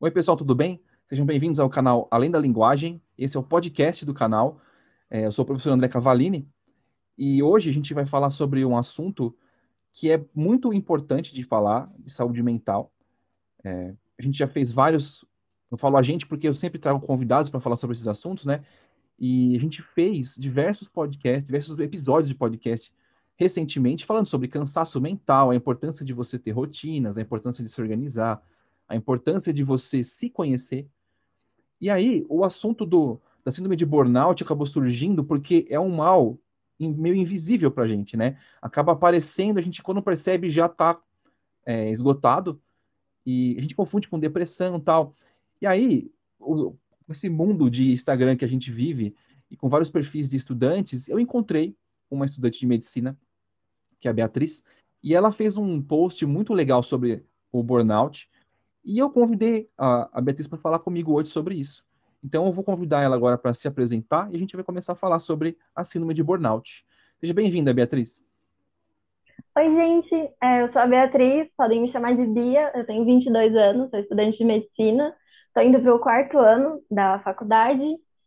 Oi, pessoal, tudo bem? Sejam bem-vindos ao canal Além da Linguagem. Esse é o podcast do canal. É, eu sou o professor André Cavalini e hoje a gente vai falar sobre um assunto que é muito importante de falar, de saúde mental. É, a gente já fez vários, eu falo a gente porque eu sempre trago convidados para falar sobre esses assuntos, né? E a gente fez diversos podcasts, diversos episódios de podcast recentemente falando sobre cansaço mental, a importância de você ter rotinas, a importância de se organizar, a importância de você se conhecer. E aí, o assunto do, da síndrome de burnout acabou surgindo porque é um mal meio invisível para a gente, né? Acaba aparecendo, a gente quando percebe já está é, esgotado e a gente confunde com depressão tal. E aí, o, esse mundo de Instagram que a gente vive e com vários perfis de estudantes, eu encontrei uma estudante de medicina, que é a Beatriz, e ela fez um post muito legal sobre o burnout, e eu convidei a, a Beatriz para falar comigo hoje sobre isso. Então eu vou convidar ela agora para se apresentar e a gente vai começar a falar sobre a síndrome de burnout. Seja bem-vinda, Beatriz. Oi, gente. É, eu sou a Beatriz, podem me chamar de Bia. Eu tenho 22 anos, sou estudante de medicina. Estou indo para o quarto ano da faculdade,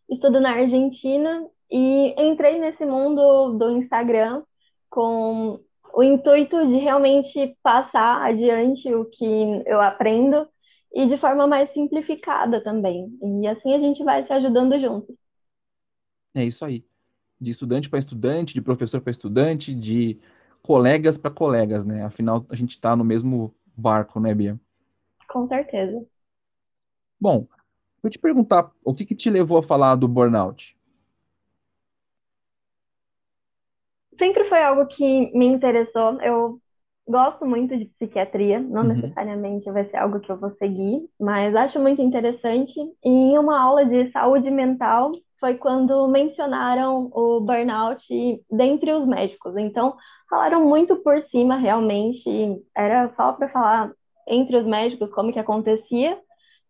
estudo na Argentina e entrei nesse mundo do Instagram com o intuito de realmente passar adiante o que eu aprendo e de forma mais simplificada também. E assim a gente vai se ajudando juntos. É isso aí. De estudante para estudante, de professor para estudante, de colegas para colegas, né? Afinal, a gente está no mesmo barco, né, Bia? Com certeza. Bom, vou te perguntar, o que que te levou a falar do burnout? sempre foi algo que me interessou. Eu gosto muito de psiquiatria, não Uhum. necessariamente vai ser algo que eu vou seguir, mas acho muito interessante. E em uma aula de saúde mental foi quando mencionaram o burnout dentre os médicos. Então, falaram muito por cima, realmente, era só para falar entre os médicos como que acontecia.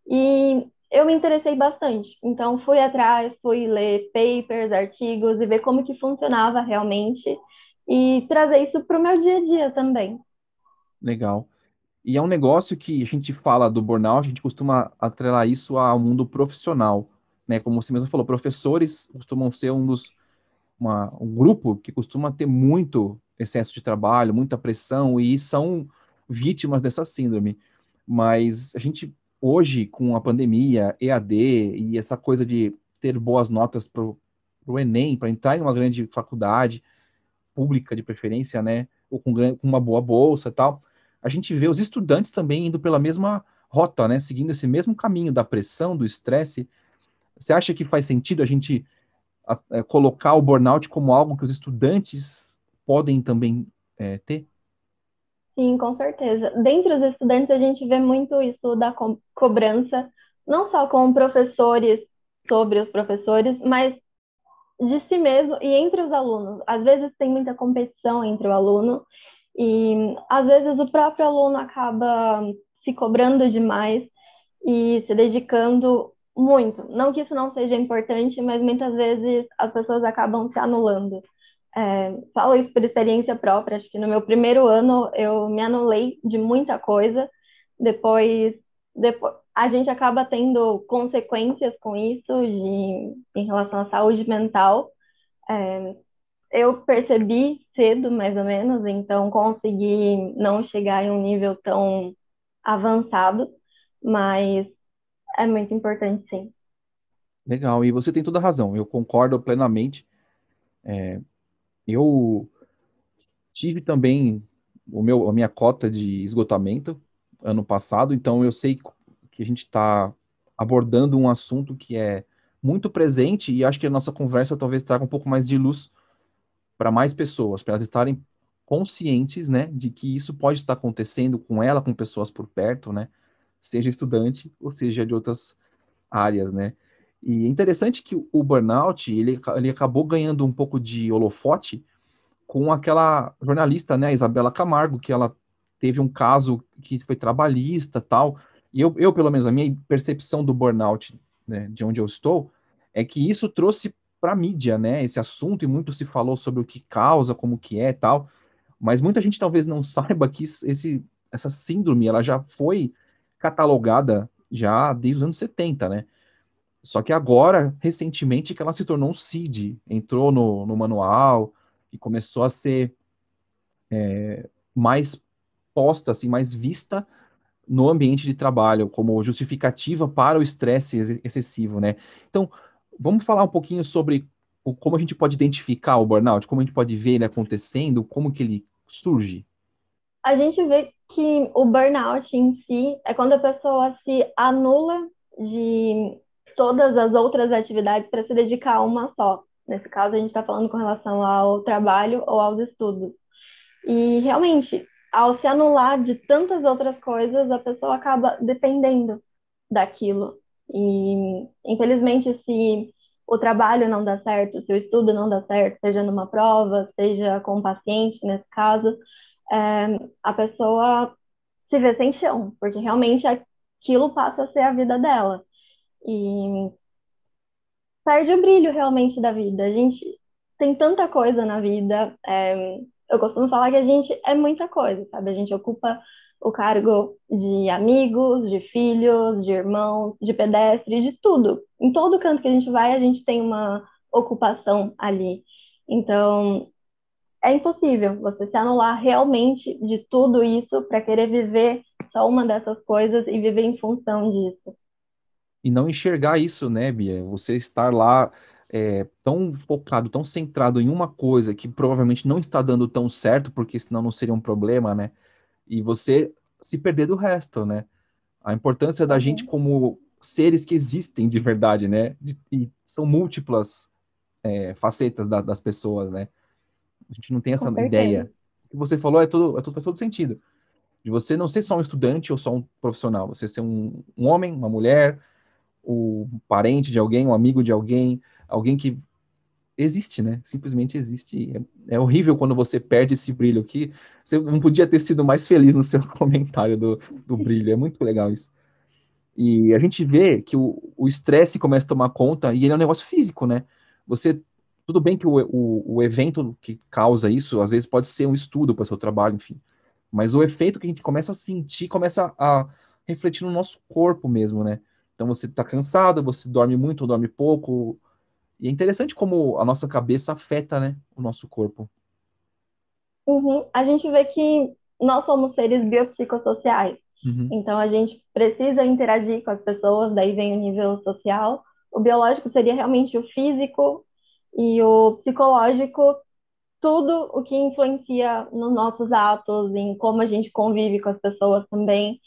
E eu me interessei bastante. Então, fui atrás, fui ler papers, artigos e ver como que funcionava realmente e trazer isso para o meu dia a dia também. Legal. E é um negócio que a gente fala do burnout, a gente costuma atrelar isso ao mundo profissional, né? Como você mesmo falou, professores costumam ser um dos uma, um grupo que costuma ter muito excesso de trabalho, muita pressão e são vítimas dessa síndrome. Mas a gente hoje com a pandemia, EAD e essa coisa de ter boas notas para o Enem, para entrar em uma grande faculdade pública de preferência, né? Ou com, com uma boa bolsa e tal a gente vê os estudantes também indo pela mesma rota, né? Seguindo esse mesmo caminho da pressão, do estresse. Você acha que faz sentido a gente a, a, é, colocar o burnout como algo que os estudantes podem também é, ter? Sim, com certeza. Dentre os estudantes, a gente vê muito isso da co cobrança, não só com professores sobre os professores, mas de si mesmo e entre os alunos. Às vezes tem muita competição entre o aluno e às vezes o próprio aluno acaba se cobrando demais e se dedicando muito. Não que isso não seja importante, mas muitas vezes as pessoas acabam se anulando. É, falo isso por experiência própria, acho que no meu primeiro ano eu me anulei de muita coisa, depois, depois a gente acaba tendo consequências com isso de, em relação à saúde mental. É, eu percebi cedo, mais ou menos, então consegui não chegar em um nível tão avançado, mas é muito importante, sim. Legal, e você tem toda a razão, eu concordo plenamente. É, eu tive também o meu, a minha cota de esgotamento ano passado, então eu sei que a gente está abordando um assunto que é muito presente e acho que a nossa conversa talvez traga um pouco mais de luz para mais pessoas, para elas estarem conscientes, né, de que isso pode estar acontecendo com ela, com pessoas por perto, né, seja estudante ou seja de outras áreas, né. E é interessante que o burnout, ele, ele acabou ganhando um pouco de holofote com aquela jornalista, né, Isabela Camargo, que ela teve um caso que foi trabalhista tal, e eu, eu pelo menos, a minha percepção do burnout, né, de onde eu estou, é que isso trouxe para a mídia, né, esse assunto, e muito se falou sobre o que causa, como que é tal, mas muita gente talvez não saiba que esse, essa síndrome, ela já foi catalogada já desde os anos 70, né? Só que agora, recentemente, que ela se tornou um CID, entrou no, no manual e começou a ser é, mais posta, assim, mais vista no ambiente de trabalho, como justificativa para o estresse excessivo, né? Então, vamos falar um pouquinho sobre o, como a gente pode identificar o burnout, como a gente pode ver ele acontecendo, como que ele surge. A gente vê que o burnout em si é quando a pessoa se anula de todas as outras atividades para se dedicar a uma só. Nesse caso, a gente está falando com relação ao trabalho ou aos estudos. E realmente, ao se anular de tantas outras coisas, a pessoa acaba dependendo daquilo. E, infelizmente, se o trabalho não dá certo, se o estudo não dá certo, seja numa prova, seja com um paciente, nesse caso, é, a pessoa se vê sem chão, porque realmente aquilo passa a ser a vida dela. E perde o brilho realmente da vida. A gente tem tanta coisa na vida. É, eu costumo falar que a gente é muita coisa, sabe? A gente ocupa o cargo de amigos, de filhos, de irmãos, de pedestre, de tudo. Em todo canto que a gente vai, a gente tem uma ocupação ali. Então, é impossível você se anular realmente de tudo isso para querer viver só uma dessas coisas e viver em função disso e não enxergar isso, né, Bia? Você estar lá é, tão focado, tão centrado em uma coisa que provavelmente não está dando tão certo, porque senão não seria um problema, né? E você se perder do resto, né? A importância da gente como seres que existem de verdade, né? De, e são múltiplas é, facetas da, das pessoas, né? A gente não tem essa ideia. O que você falou é todo, é todo, faz todo sentido. De você não ser só um estudante ou só um profissional, você ser um, um homem, uma mulher, o parente de alguém, um amigo de alguém, alguém que existe, né? Simplesmente existe. É, é, horrível quando você perde esse brilho aqui. Você não podia ter sido mais feliz no seu comentário do, do brilho. É muito legal isso. E a gente vê que o estresse começa a tomar conta e ele é um negócio físico, né? Você tudo bem que o, o, o evento que causa isso às vezes pode ser um estudo para o seu trabalho, enfim. Mas o efeito que a gente começa a sentir começa a refletir no nosso corpo mesmo, né? Então você está cansado, você dorme muito ou dorme pouco. E é interessante como a nossa cabeça afeta, né, o nosso corpo. Uhum. A gente vê que nós somos seres biopsicossociais. Uhum. Então a gente precisa interagir com as pessoas, daí vem o nível social. O biológico seria realmente o físico e o psicológico, tudo o que influencia nos nossos atos, em como a gente convive com as pessoas também.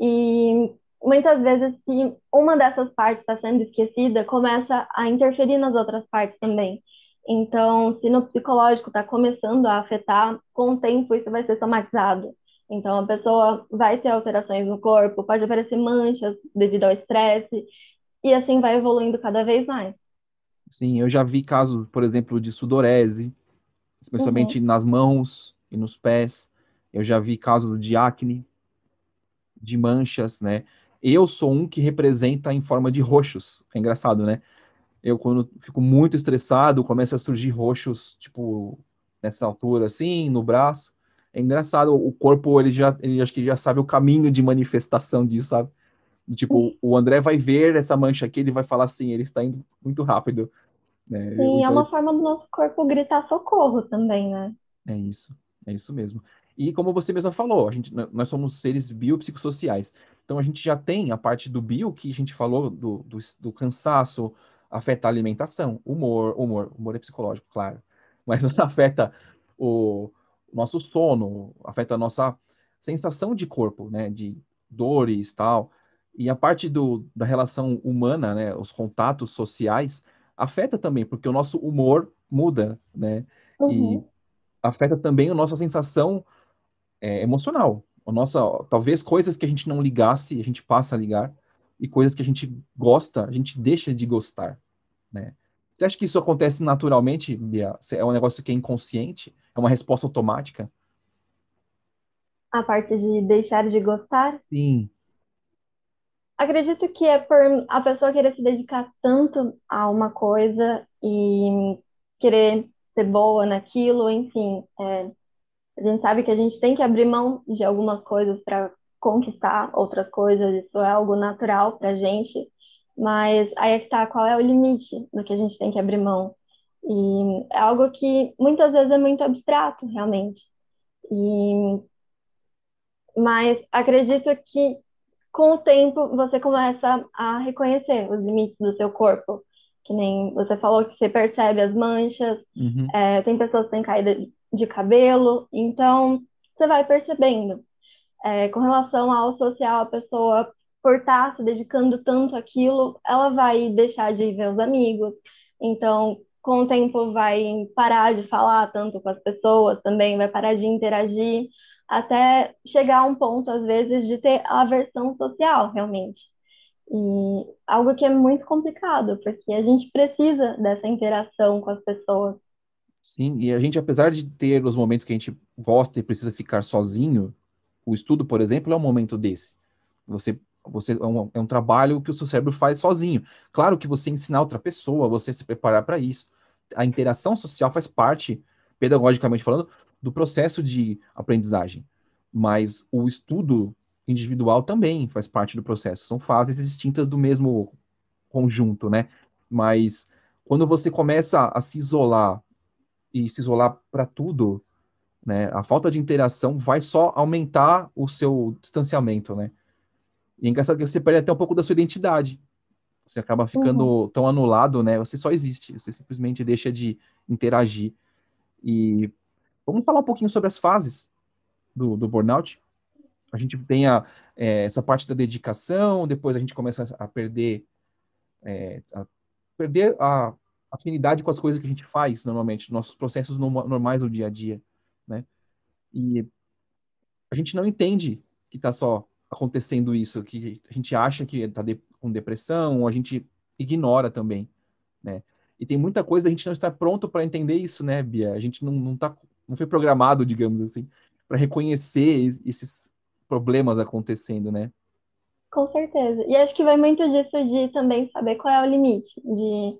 E muitas vezes, se uma dessas partes está sendo esquecida, começa a interferir nas outras partes também. Então, se no psicológico está começando a afetar, com o tempo isso vai ser somatizado. Então, a pessoa vai ter alterações no corpo, pode aparecer manchas devido ao estresse, e assim vai evoluindo cada vez mais. Sim, eu já vi casos, por exemplo, de sudorese, especialmente uhum. nas mãos e nos pés. Eu já vi casos de acne, de manchas, né? Eu sou um que representa em forma de roxos. É engraçado, né? Eu, quando fico muito estressado, começa a surgir roxos, tipo, nessa altura, assim, no braço. É engraçado, o corpo, ele já, ele acho que já sabe o caminho de manifestação disso, sabe? Tipo, o André vai ver essa mancha aqui, ele vai falar assim, ele está indo muito rápido. Né? Sim, é uma forma do nosso corpo gritar socorro também, né? É isso, é isso mesmo. E como você mesma falou, a gente, nós somos seres biopsicossociais. Então a gente já tem a parte do bio que a gente falou do, do, do cansaço, afeta a alimentação, humor, humor, humor é psicológico, claro, mas afeta o nosso sono, afeta a nossa sensação de corpo, né, de dores tal. E a parte do, da relação humana, né, os contatos sociais, afeta também, porque o nosso humor muda, né, uhum. e afeta também a nossa sensação é, emocional. A nossa, talvez coisas que a gente não ligasse, a gente passa a ligar, e coisas que a gente gosta, a gente deixa de gostar, né? Você acha que isso acontece naturalmente, Bia? É um negócio que é inconsciente? É uma resposta automática? A parte de deixar de gostar? Sim. Acredito que é por a pessoa querer se dedicar tanto a uma coisa e querer ser boa naquilo, enfim. É, a gente sabe que a gente tem que abrir mão de algumas coisas para conquistar outras coisas, isso é algo natural para a gente, mas aí é que tá, qual é o limite do que a gente tem que abrir mão? E é algo que muitas vezes é muito abstrato, realmente. E, mas acredito que com o tempo você começa a reconhecer os limites do seu corpo. Que nem você falou que você percebe as manchas, Uhum. é, tem pessoas que têm caída de cabelo, então você vai percebendo. É, com relação ao social, a pessoa, por estar se dedicando tanto àquilo, ela vai deixar de ver os amigos, então com o tempo vai parar de falar tanto com as pessoas também, vai parar de interagir, até chegar a um ponto, às vezes, de ter aversão social, realmente. E algo que é muito complicado, porque a gente precisa dessa interação com as pessoas. Sim, e a gente, apesar de ter os momentos que a gente gosta e precisa ficar sozinho, o estudo, por exemplo, é um momento desse. Você, você é um, é um trabalho que o seu cérebro faz sozinho. Claro que você ensinar outra pessoa, você se preparar para isso. A interação social faz parte, pedagogicamente falando, do processo de aprendizagem. Mas o estudo individual também faz parte do processo. São fases distintas do mesmo conjunto, né? Mas quando você começa a se isolar e se isolar para tudo, né? A falta de interação vai só aumentar o seu distanciamento, né? E é engraçado que você perde até um pouco da sua identidade. Você acaba ficando Uhum. tão anulado, né? Você só existe, você simplesmente deixa de interagir. E vamos falar um pouquinho sobre as fases do, do burnout. A gente tem a, é, essa parte da dedicação, depois a gente começa a perder, é, a perder a afinidade com as coisas que a gente faz normalmente, nossos processos normais do dia a dia, né? E a gente não entende que está só acontecendo isso, que a gente acha que está de, com depressão, ou a gente ignora também, né? E tem muita coisa a gente não está pronto para entender isso, né, Bia? A gente não, não, tá, não foi programado, digamos assim, para reconhecer esses problemas acontecendo, né? Com certeza. E acho que vai muito disso de também saber qual é o limite, de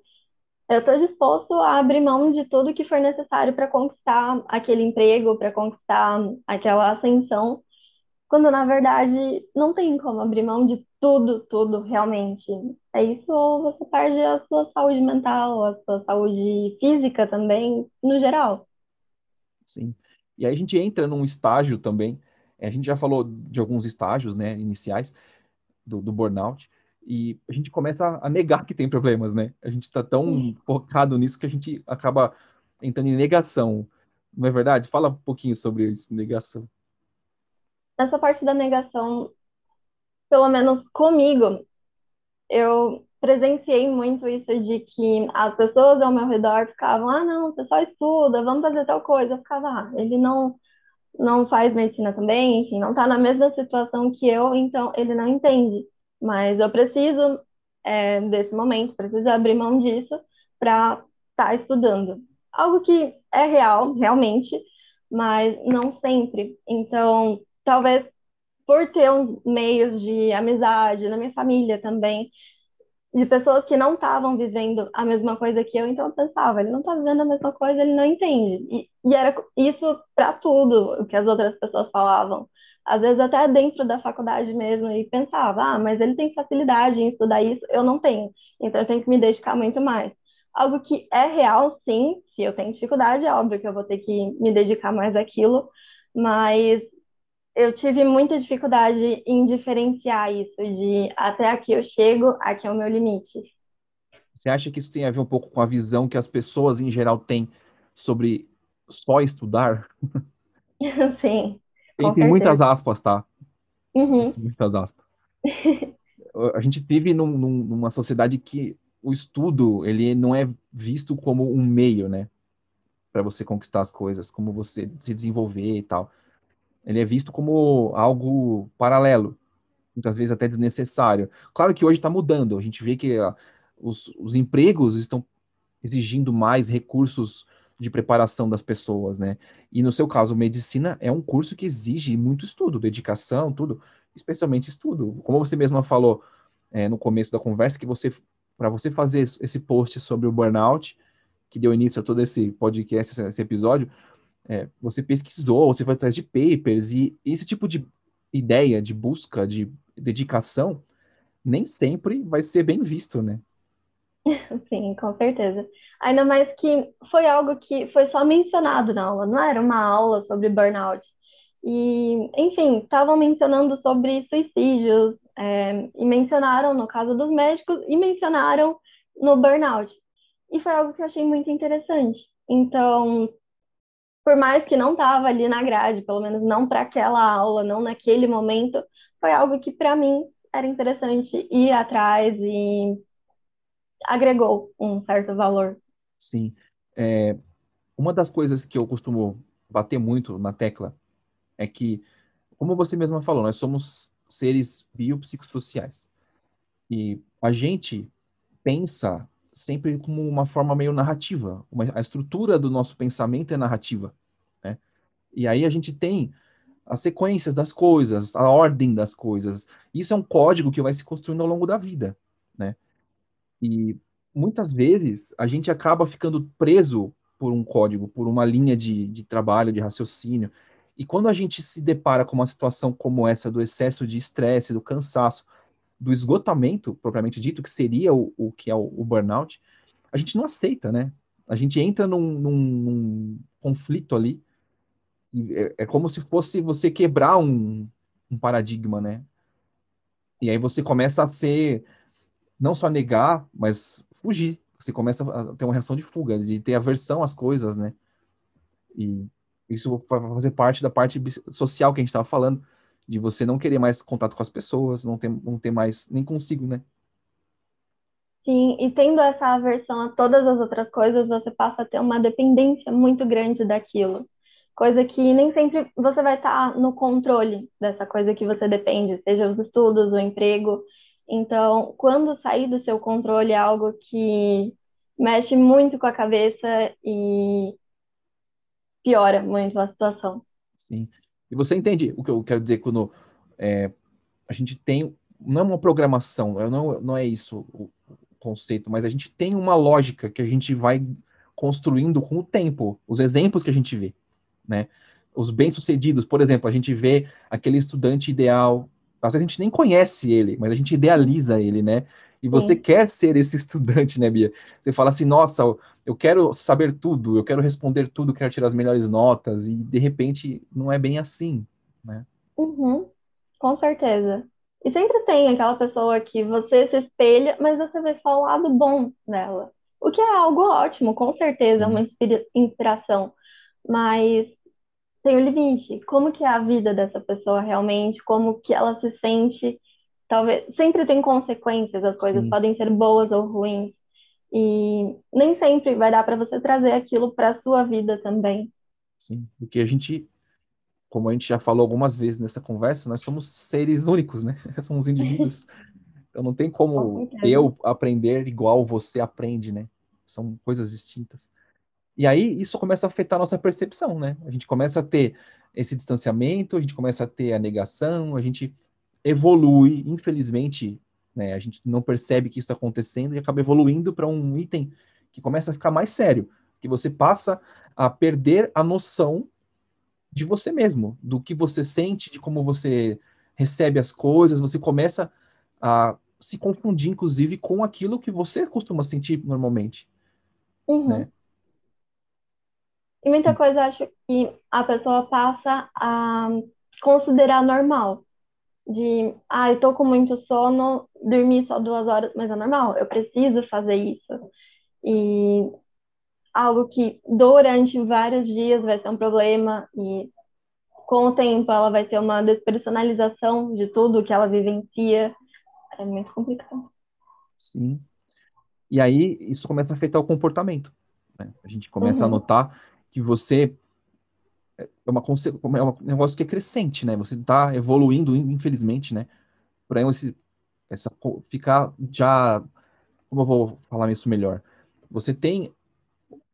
eu estou disposto a abrir mão de tudo que for necessário para conquistar aquele emprego, para conquistar aquela ascensão, quando na verdade não tem como abrir mão de tudo, tudo realmente. É isso ou você perde a sua saúde mental, a sua saúde física também, no geral. Sim. E aí a gente entra num estágio também. A gente já falou de alguns estágios, né, iniciais do, do burnout, e a gente começa a negar que tem problemas, né? A gente está tão focado nisso que a gente acaba entrando em negação. Não é verdade? Fala um pouquinho sobre isso, negação. Essa parte da negação, pelo menos comigo, eu presenciei muito isso de que as pessoas ao meu redor ficavam, ah, não, você só estuda, vamos fazer tal coisa. Eu ficava, ah, ele não, não faz medicina também, enfim, não está na mesma situação que eu, então ele não entende. Mas eu preciso é, desse momento, preciso abrir mão disso para estar tá estudando. Algo que é real, realmente, mas não sempre. Então, talvez por ter uns meios de amizade na minha família também, de pessoas que não estavam vivendo a mesma coisa que eu, então eu pensava, ele não está vivendo a mesma coisa, ele não entende. E, e era isso para tudo o que as outras pessoas falavam. Às vezes até dentro da faculdade mesmo, e pensava, ah, mas ele tem facilidade em estudar isso, eu não tenho, então eu tenho que me dedicar muito mais. Algo que é real, sim, se eu tenho dificuldade, é óbvio que eu vou ter que me dedicar mais àquilo, mas eu tive muita dificuldade em diferenciar isso de até aqui eu chego, aqui é o meu limite. Você acha que isso tem a ver um pouco com a visão que as pessoas em geral têm sobre só estudar? Sim, com Entre muitas aspas, tá? Uhum. Entre muitas aspas. A gente vive num, num, numa sociedade que o estudo ele não é visto como um meio, né, para você conquistar as coisas, como você se desenvolver e tal. Ele é visto como algo paralelo, muitas vezes até desnecessário. Claro que hoje está mudando. A gente vê que uh, os, os empregos estão exigindo mais recursos de preparação das pessoas, né? E no seu caso, medicina é um curso que exige muito estudo, dedicação, tudo, especialmente estudo. Como você mesma falou é, no começo da conversa, que você, para você fazer esse post sobre o burnout, que deu início a todo esse podcast, esse episódio, é, você pesquisou, você foi atrás de papers, e esse tipo de ideia de busca, de dedicação, nem sempre vai ser bem visto, né? Sim, com certeza. Ainda mais que foi algo que foi só mencionado na aula, não era uma aula sobre burnout. E, enfim, estavam mencionando sobre suicídios, é, e mencionaram no caso dos médicos, e mencionaram no burnout. E foi algo que eu achei muito interessante. Então, por mais que não estava ali na grade, pelo menos não para aquela aula, não naquele momento, foi algo que para mim era interessante ir atrás e agregou um certo valor. Sim. É, uma das coisas que eu costumo bater muito na tecla é que, como você mesma falou, nós somos seres biopsicossociais. E a gente pensa sempre como uma forma meio narrativa. Uma, a estrutura do nosso pensamento é narrativa. Né? E aí a gente tem as sequências das coisas, a ordem das coisas. Isso é um código que vai se construindo ao longo da vida. Né? E muitas vezes a gente acaba ficando preso por um código, por uma linha de, de trabalho, de raciocínio. E quando a gente se depara com uma situação como essa, do excesso de estresse, do cansaço, do esgotamento, propriamente dito, que seria o, o que é o, o, burnout, a gente não aceita, né? A gente entra num, num, num conflito ali, é, é, como se fosse você quebrar um, um paradigma, né? E aí você começa a ser, não só negar, mas fugir. Você começa a ter uma reação de fuga, de ter aversão às coisas, né? E isso vai fazer parte da parte social que a gente estava falando, de você não querer mais contato com as pessoas, não ter, não ter mais nem consigo, né? Sim, e tendo essa aversão a todas as outras coisas, você passa a ter uma dependência muito grande daquilo. Coisa que nem sempre você vai estar no controle dessa coisa que você depende, seja os estudos, o emprego. Então, quando sair do seu controle é algo que mexe muito com a cabeça e piora muito a situação. Sim. E você entende o que eu quero dizer quando é, a gente tem, não é uma programação, não, não é isso o conceito, mas a gente tem uma lógica que a gente vai construindo com o tempo, os exemplos que a gente vê, né? Os bem-sucedidos, por exemplo, a gente vê aquele estudante ideal, às vezes a gente nem conhece ele, mas a gente idealiza ele, né? E você Sim. quer ser esse estudante, né, Bia? Você fala assim, nossa, eu quero saber tudo, eu quero responder tudo, quero tirar as melhores notas, e de repente não é bem assim, né? Uhum, com certeza. E sempre tem aquela pessoa que você se espelha, mas você vê só o lado bom dela. O que é algo ótimo, com certeza, é uma inspiração. Mas tem o um limite. Como que é a vida dessa pessoa realmente? Como que ela se sente? Talvez sempre tem consequências, as coisas Sim. podem ser boas ou ruins. E nem sempre vai dar para você trazer aquilo para a sua vida também. Sim, porque a gente, como a gente já falou algumas vezes nessa conversa, nós somos seres únicos, né? somos indivíduos. Então não tem como eu aprender igual você aprende, né? São coisas distintas. E aí isso começa a afetar a nossa percepção, né? A gente começa a ter esse distanciamento, a gente começa a ter a negação, a gente evolui, infelizmente, né? A gente não percebe que isso está acontecendo e acaba evoluindo para um item que começa a ficar mais sério, que você passa a perder a noção de você mesmo, do que você sente, de como você recebe as coisas, você começa a se confundir, inclusive, com aquilo que você costuma sentir normalmente. Uhum. Né? E muita coisa acho que a pessoa passa a considerar normal de, ah, eu tô com muito sono, dormir só duas horas, mas é normal, eu preciso fazer isso. E algo que durante vários dias vai ser um problema e com o tempo ela vai ter uma despersonalização de tudo que ela vivencia. É muito complicado. Sim. E aí isso começa a afetar o comportamento. Né? A gente começa uhum. a notar que você é, uma, é um negócio que é crescente, né? Você está evoluindo, infelizmente, né? Para esse, essa ficar já, como eu vou falar isso melhor? Você tem,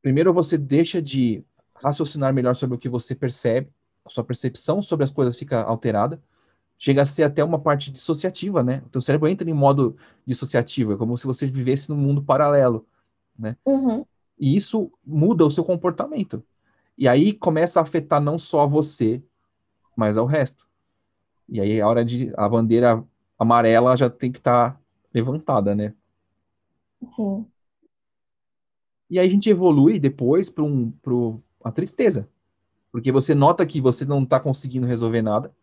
primeiro você deixa de raciocinar melhor sobre o que você percebe, a sua percepção sobre as coisas fica alterada, chega a ser até uma parte dissociativa, né? O teu cérebro entra em modo dissociativo, é como se você vivesse num mundo paralelo, né? Uhum. E isso muda o seu comportamento. E aí começa a afetar não só você, mas ao resto. E aí a hora de a bandeira amarela já tem que estar tá levantada, né? E aí a gente evolui depois para um, a tristeza. Porque você nota que você não está conseguindo resolver nada,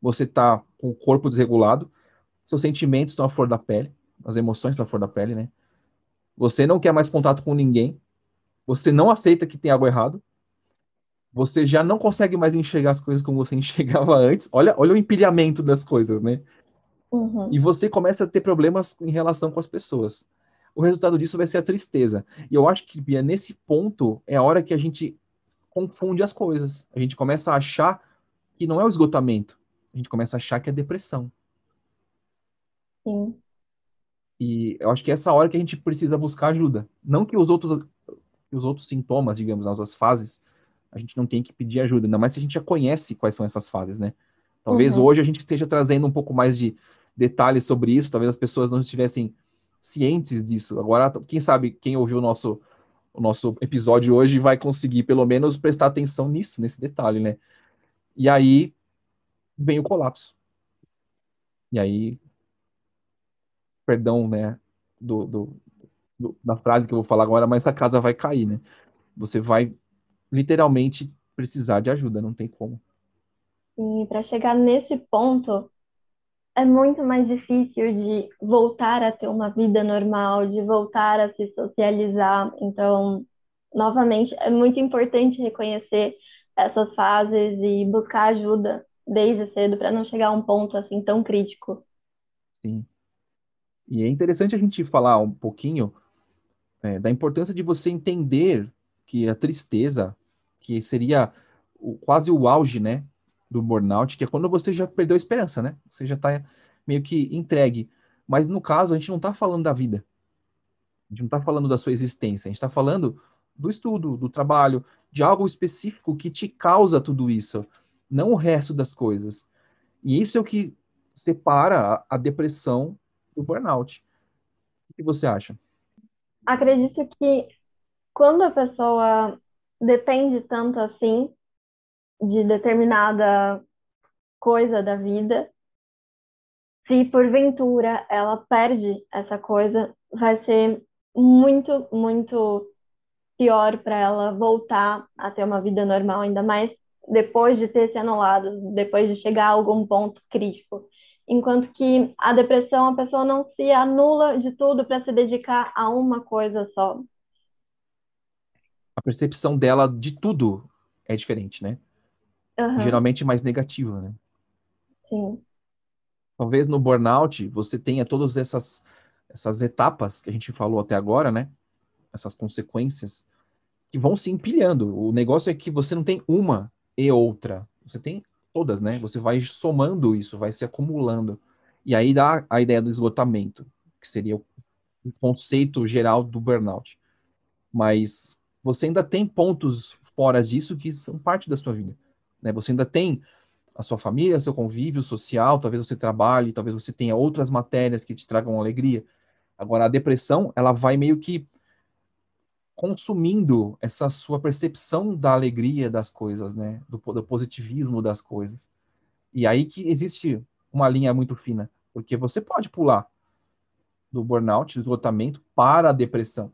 você está com o corpo desregulado, seus sentimentos estão à flor da pele, as emoções estão à flor da pele, né? Você não quer mais contato com ninguém, você não aceita que tem algo errado, você já não consegue mais enxergar as coisas como você enxergava antes. Olha, olha o empilhamento das coisas, né? Uhum. E você começa a ter problemas em relação com as pessoas o resultado disso vai ser a tristeza. E eu acho que, Bia, nesse ponto é a hora que a gente confunde as coisas. A gente começa a achar que não é o esgotamento. A gente começa a achar que é depressão. Sim. E eu acho que é essa hora que a gente precisa buscar ajuda. Não que os outros, os outros sintomas, digamos, as outras fases, a gente não tem que pedir ajuda, ainda mais se a gente já conhece quais são essas fases, né? Talvez uhum. hoje a gente esteja trazendo um pouco mais de detalhes sobre isso, talvez as pessoas não estivessem cientes disso. Agora, quem sabe, quem ouviu o nosso, o nosso episódio hoje vai conseguir, pelo menos, prestar atenção nisso, nesse detalhe, né? E aí vem o colapso. E aí, perdão, né, do, do, da frase que eu vou falar agora, mas a casa vai cair, né? Você vai literalmente precisar de ajuda, não tem como. E para chegar nesse ponto, é muito mais difícil de voltar a ter uma vida normal, de voltar a se socializar. Então, novamente, é muito importante reconhecer essas fases e buscar ajuda desde cedo para não chegar a um ponto assim tão crítico. Sim. E é interessante a gente falar um pouquinho é, da importância de você entender que a tristeza, que seria o, quase o auge, né, do burnout, que é quando você já perdeu a esperança, né? Você já está meio que entregue. Mas no caso, a gente não está falando da vida. A gente não está falando da sua existência. A gente está falando do estudo, do trabalho, de algo específico que te causa tudo isso, não o resto das coisas. E isso é o que separa a, a depressão do burnout. O que você acha? Acredito que quando a pessoa depende tanto assim de determinada coisa da vida, se porventura ela perde essa coisa, vai ser muito, muito pior para ela voltar a ter uma vida normal, ainda mais depois de ter se anulado, depois de chegar a algum ponto crítico. Enquanto que a depressão, a pessoa não se anula de tudo para se dedicar a uma coisa só. A percepção dela de tudo é diferente, né? Uhum. Geralmente mais negativa, né? Sim. Talvez no burnout você tenha todas essas, essas etapas que a gente falou até agora, né? Essas consequências que vão se empilhando. O negócio é que você não tem uma e outra. Você tem todas, né? Você vai somando isso, vai se acumulando. E aí dá a ideia do esgotamento, que seria o conceito geral do burnout. Mas você ainda tem pontos fora disso que são parte da sua vida. Né? Você ainda tem a sua família, seu convívio social, talvez você trabalhe, talvez você tenha outras matérias que te tragam alegria. Agora, a depressão, ela vai meio que consumindo essa sua percepção da alegria das coisas, né? Do, do positivismo das coisas. E aí que existe uma linha muito fina, porque você pode pular do burnout, do esgotamento, para a depressão.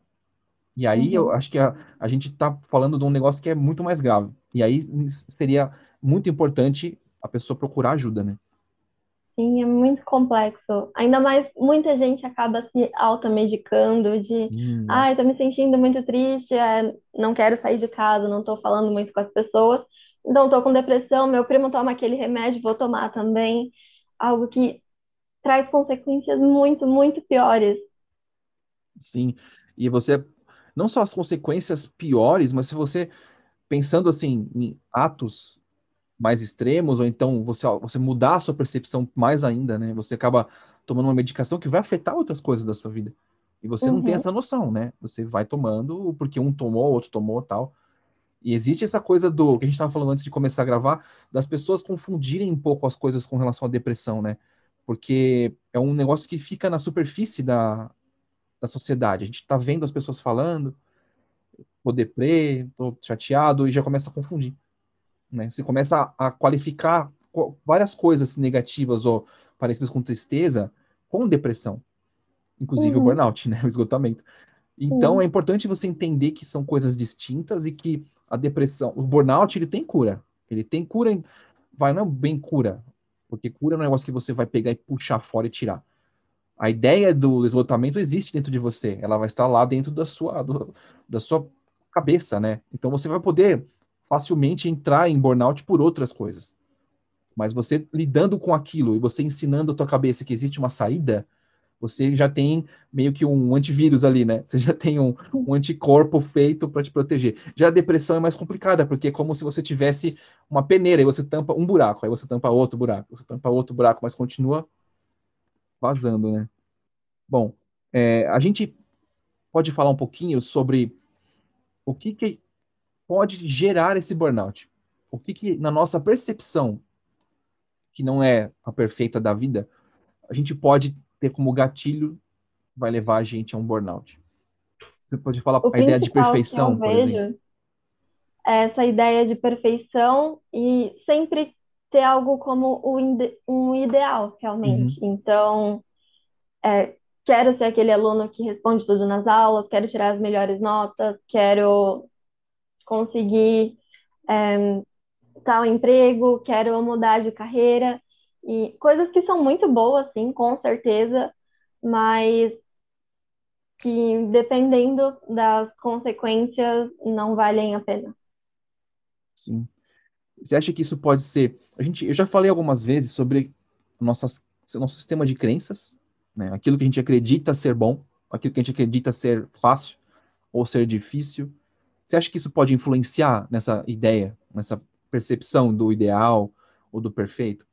E aí uhum. eu acho que a, a gente está falando de um negócio que é muito mais grave. E aí seria muito importante a pessoa procurar ajuda, né? Sim, é muito complexo. Ainda mais, muita gente acaba se automedicando de, ai, nossa. tô me sentindo muito triste, é, não quero sair de casa, não tô falando muito com as pessoas, então tô com depressão, meu primo toma aquele remédio, vou tomar também. Algo que traz consequências muito, muito piores. Sim, e você, não só as consequências piores, mas se você, pensando assim, em atos mais extremos, ou então você, você mudar a sua percepção mais ainda, né? Você acaba tomando uma medicação que vai afetar outras coisas da sua vida. E você não tem Uhum. essa noção, né? Você vai tomando porque um tomou, outro tomou, tal. E existe essa coisa do que a gente estava falando antes de começar a gravar, das pessoas confundirem um pouco as coisas com relação à depressão, né? Porque é um negócio que fica na superfície da, da sociedade. A gente está vendo as pessoas falando, tô deprê, tô chateado, e já começa a confundir. Né? Você começa a, a qualificar várias coisas negativas ou parecidas com tristeza com depressão, inclusive uhum. o burnout, né, o esgotamento. Então uhum. é importante você entender que são coisas distintas e que a depressão, o burnout, ele tem cura. Ele tem cura, vai não bem cura, porque cura é um negócio que você vai pegar e puxar fora e tirar. A ideia do esgotamento existe dentro de você, ela vai estar lá dentro da sua, do, da sua cabeça, né? Então você vai poder facilmente entrar em burnout por outras coisas. Mas você lidando com aquilo e você ensinando a tua cabeça que existe uma saída, você já tem meio que um antivírus ali, né? Você já tem um, um anticorpo feito para te proteger. Já a depressão é mais complicada, porque é como se você tivesse uma peneira e você tampa um buraco, aí você tampa outro buraco, você tampa outro buraco, mas continua vazando, né? Bom, é, a gente pode falar um pouquinho sobre o que, que pode gerar esse burnout. O que, que na nossa percepção, que não é a perfeita da vida, a gente pode ter como gatilho vai levar a gente a um burnout. Você pode falar o a ideia de perfeição, eu vejo É essa ideia de perfeição e sempre ter algo como um ideal, realmente. Uhum. Então, é, quero ser aquele aluno que responde tudo nas aulas, quero tirar as melhores notas, quero conseguir é, tal emprego, quero mudar de carreira. E coisas que são muito boas, sim, com certeza, mas que dependendo das consequências não valem a pena. Sim. Você acha que isso pode ser? A gente, eu já falei algumas vezes sobre nossas, nosso sistema de crenças, né? Aquilo que a gente acredita ser bom, aquilo que a gente acredita ser fácil ou ser difícil. Você acha que isso pode influenciar nessa ideia, nessa percepção do ideal ou do perfeito?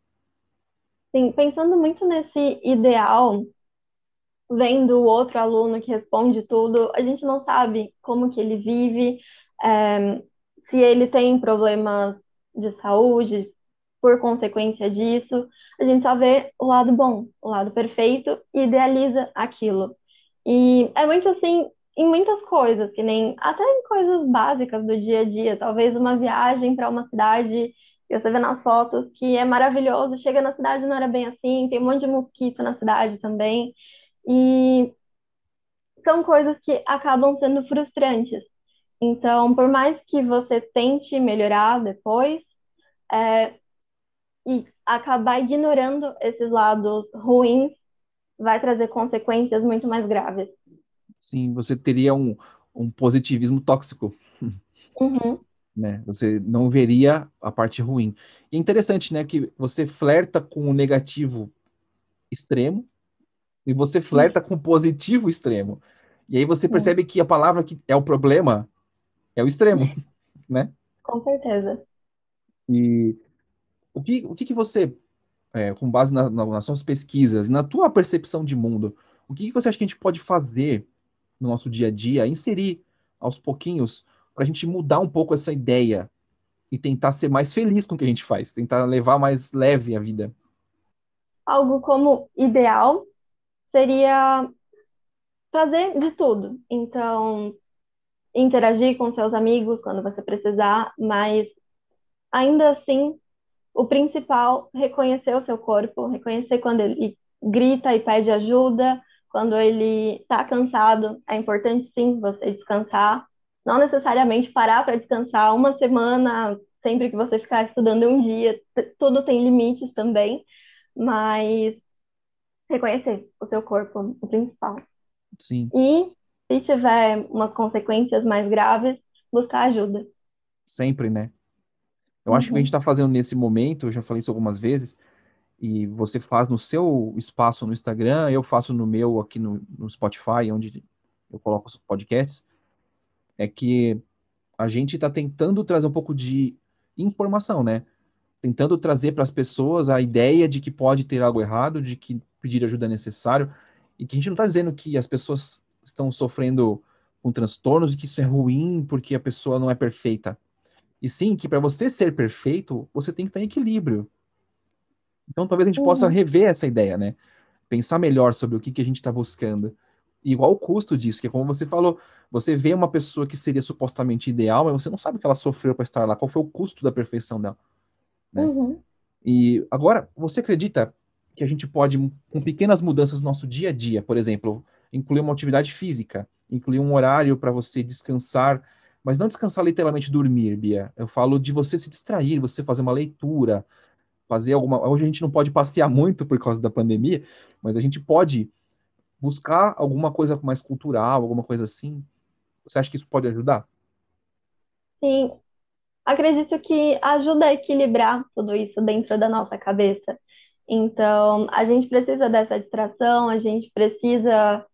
Sim, pensando muito nesse ideal, vendo o outro aluno que responde tudo, a gente não sabe como que ele vive, é, se ele tem problemas de saúde por consequência disso. A gente só vê o lado bom, o lado perfeito e idealiza aquilo. E é muito assim em muitas coisas, que nem até em coisas básicas do dia a dia, talvez uma viagem para uma cidade e você vê nas fotos que é maravilhoso, chega na cidade não era bem assim, tem um monte de mosquito na cidade também. E são coisas que acabam sendo frustrantes. Então, por mais que você tente melhorar depois, é, e acabar ignorando esses lados ruins vai trazer consequências muito mais graves. Sim, você teria um, um positivismo tóxico. Uhum né? Você não veria a parte ruim. E é interessante, né, que você flerta com o negativo extremo e você flerta com o positivo extremo. E aí você percebe que a palavra que é o problema é o extremo, né? Com certeza. E o que, o que, que você, é, com base na, na, nas suas pesquisas, na tua percepção de mundo, o que, que você acha que a gente pode fazer no nosso dia a dia, inserir aos pouquinhos para a gente mudar um pouco essa ideia e tentar ser mais feliz com o que a gente faz, tentar levar mais leve a vida. Algo como ideal seria fazer de tudo. Então, interagir com seus amigos quando você precisar, mas ainda assim, o principal, reconhecer o seu corpo, reconhecer quando ele grita e pede ajuda, quando ele está cansado, é importante sim você descansar, não necessariamente parar para descansar uma semana, sempre que você ficar estudando um dia, tudo tem limites também, mas reconhecer o seu corpo, o principal. Sim. E se tiver umas consequências mais graves, buscar ajuda. Sempre, né? Eu uhum. acho que a uhum. gente está fazendo nesse momento, eu já falei isso algumas vezes, e você faz no seu espaço no Instagram, eu faço no meu aqui no, no Spotify, onde eu coloco os podcasts é que a gente está tentando trazer um pouco de informação, né? Tentando trazer para as pessoas a ideia de que pode ter algo errado, de que pedir ajuda é necessário, e que a gente não está dizendo que as pessoas estão sofrendo com transtornos e que isso é ruim porque a pessoa não é perfeita. E sim, que para você ser perfeito, você tem que estar em equilíbrio. Então talvez a gente uhum. possa rever essa ideia, né? Pensar melhor sobre o que, que a gente está buscando igual o custo disso, que é como você falou, você vê uma pessoa que seria supostamente ideal, mas você não sabe que ela sofreu para estar lá, qual foi o custo da perfeição dela. Né? Uhum. E agora, você acredita que a gente pode, com pequenas mudanças no nosso dia a dia, por exemplo, incluir uma atividade física, incluir um horário para você descansar, mas não descansar literalmente dormir, Bia. Eu falo de você se distrair, você fazer uma leitura, fazer alguma. Hoje a gente não pode passear muito por causa da pandemia, mas a gente pode buscar alguma coisa mais cultural, alguma coisa assim. Você acha que isso pode ajudar? Sim, acredito que ajuda a equilibrar tudo isso dentro da nossa cabeça. Então, a gente precisa dessa distração, a gente precisa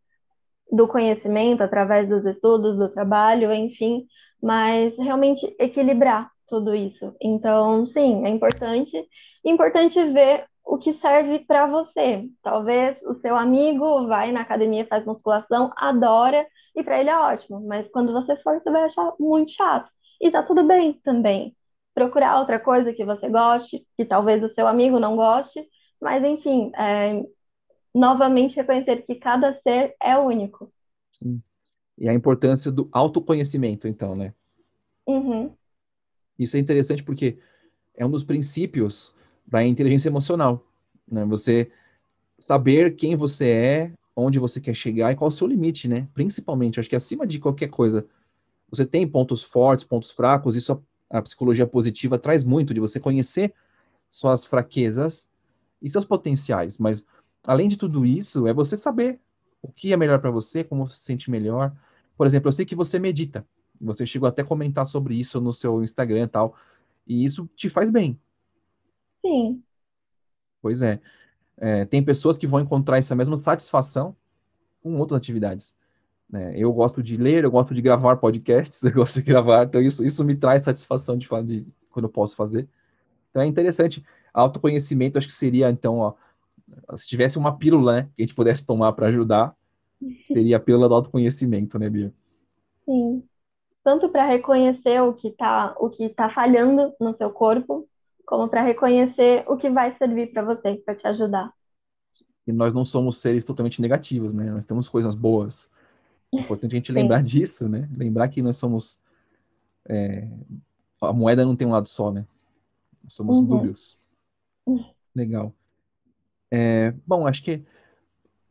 do conhecimento através dos estudos, do trabalho, enfim, mas realmente equilibrar tudo isso. Então, sim, é importante. É importante ver o que serve para você. Talvez o seu amigo vai na academia, faz musculação, adora, e para ele é ótimo, mas quando você for, você vai achar muito chato. E tá tudo bem também. Procurar outra coisa que você goste, que talvez o seu amigo não goste, mas enfim, é, novamente reconhecer que cada ser é único. Sim. E a importância do autoconhecimento, então, né? Uhum. Isso é interessante porque é um dos princípios da inteligência emocional, né? Você saber quem você é, onde você quer chegar e qual o seu limite, né? Principalmente, acho que acima de qualquer coisa, você tem pontos fortes, pontos fracos, isso a, a psicologia positiva traz muito de você conhecer suas fraquezas e seus potenciais, mas além de tudo isso, é você saber o que é melhor para você, como você se sente melhor. Por exemplo, eu sei que você medita. Você chegou até a comentar sobre isso no seu Instagram e tal. E isso te faz bem. Sim. Pois é. é tem pessoas que vão encontrar essa mesma satisfação com outras atividades. Né? Eu gosto de ler, eu gosto de gravar podcasts, eu gosto de gravar, então isso, isso me traz satisfação de, de quando eu posso fazer. Então é interessante. Autoconhecimento, acho que seria, então, ó, se tivesse uma pílula, né, que a gente pudesse tomar para ajudar, seria a pílula do autoconhecimento, né, Bia? Sim. Tanto para reconhecer o que está o que tá falhando no seu corpo, como para reconhecer o que vai servir para você, para te ajudar. E nós não somos seres totalmente negativos, né? Nós temos coisas boas. É importante a gente lembrar disso, né? Lembrar que nós somos. É... A moeda não tem um lado só, né? Nós somos uhum. dúbios. Legal. É, bom, acho que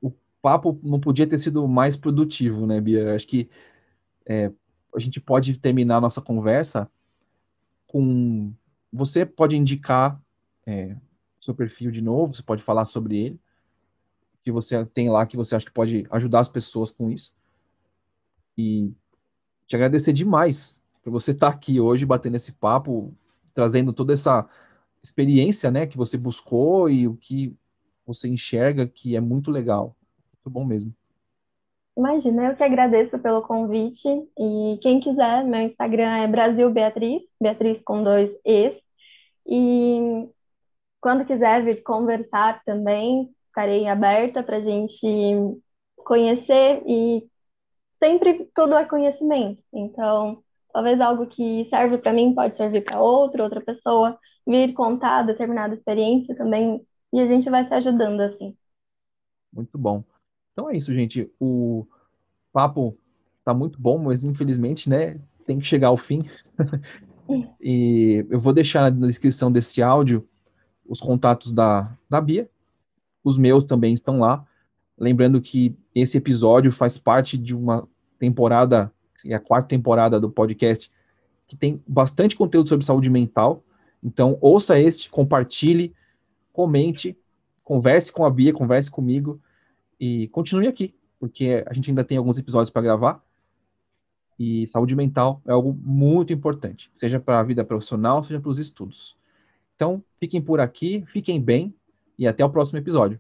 o papo não podia ter sido mais produtivo, né, Bia? Acho que é, a gente pode terminar a nossa conversa com. Você pode indicar é, seu perfil de novo, você pode falar sobre ele, que você tem lá que você acha que pode ajudar as pessoas com isso. E te agradecer demais por você estar aqui hoje batendo esse papo, trazendo toda essa experiência, né, que você buscou e o que você enxerga que é muito legal. Muito bom mesmo. Imagina, eu que agradeço pelo convite. E quem quiser, meu Instagram é Brasil Beatriz, Beatriz com dois E's. E quando quiser vir conversar também, estarei aberta para a gente conhecer e sempre tudo é conhecimento. Então, talvez algo que serve para mim pode servir para outro, outra pessoa, vir contar determinada experiência também e a gente vai se ajudando assim. Muito bom. Então é isso, gente. O papo tá muito bom, mas infelizmente, né, tem que chegar ao fim. e eu vou deixar na descrição desse áudio os contatos da, da Bia. Os meus também estão lá. Lembrando que esse episódio faz parte de uma temporada, é a quarta temporada do podcast, que tem bastante conteúdo sobre saúde mental. Então, ouça este, compartilhe, comente, converse com a Bia, converse comigo e continue aqui, porque a gente ainda tem alguns episódios para gravar. E saúde mental é algo muito importante, seja para a vida profissional, seja para os estudos. Então, fiquem por aqui, fiquem bem e até o próximo episódio.